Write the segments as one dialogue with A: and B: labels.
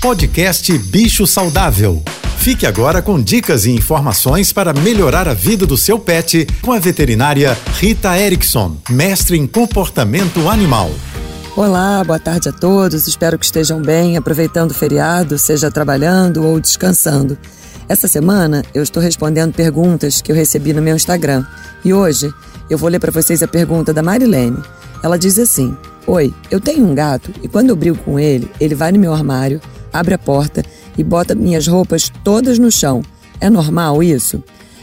A: Podcast Bicho Saudável. Fique agora com dicas e informações para melhorar a vida do seu pet com a veterinária Rita Erickson, mestre em comportamento animal.
B: Olá, boa tarde a todos. Espero que estejam bem, aproveitando o feriado, seja trabalhando ou descansando. Essa semana eu estou respondendo perguntas que eu recebi no meu Instagram. E hoje eu vou ler para vocês a pergunta da Marilene. Ela diz assim: Oi, eu tenho um gato e quando eu brigo com ele, ele vai no meu armário, abre a porta e bota minhas roupas todas no chão. É normal isso?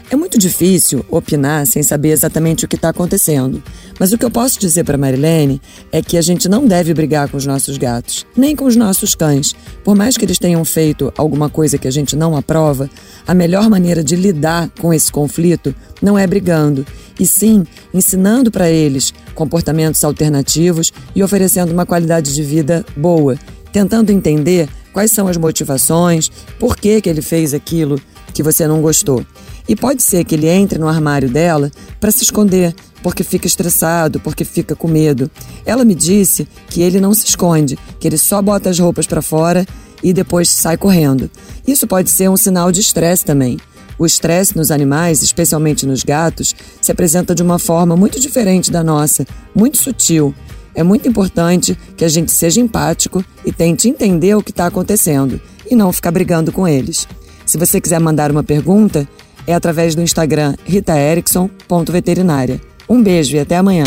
B: É muito difícil opinar sem saber exatamente o que está acontecendo. Mas o que eu posso dizer para Marilene é que a gente não deve brigar com os nossos gatos, nem com os nossos cães. Por mais que eles tenham feito alguma coisa que a gente não aprova, a melhor maneira de lidar com esse conflito não é brigando, e sim ensinando para eles comportamentos alternativos e oferecendo uma qualidade de vida boa, tentando entender quais são as motivações, por que, que ele fez aquilo que você não gostou. E pode ser que ele entre no armário dela para se esconder, porque fica estressado, porque fica com medo. Ela me disse que ele não se esconde, que ele só bota as roupas para fora e depois sai correndo. Isso pode ser um sinal de estresse também. O estresse nos animais, especialmente nos gatos, se apresenta de uma forma muito diferente da nossa, muito sutil. É muito importante que a gente seja empático e tente entender o que está acontecendo e não ficar brigando com eles. Se você quiser mandar uma pergunta, é através do Instagram ritaerickson.veterinária. Um beijo e até amanhã.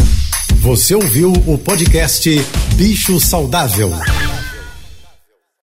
A: Você ouviu o podcast Bicho Saudável.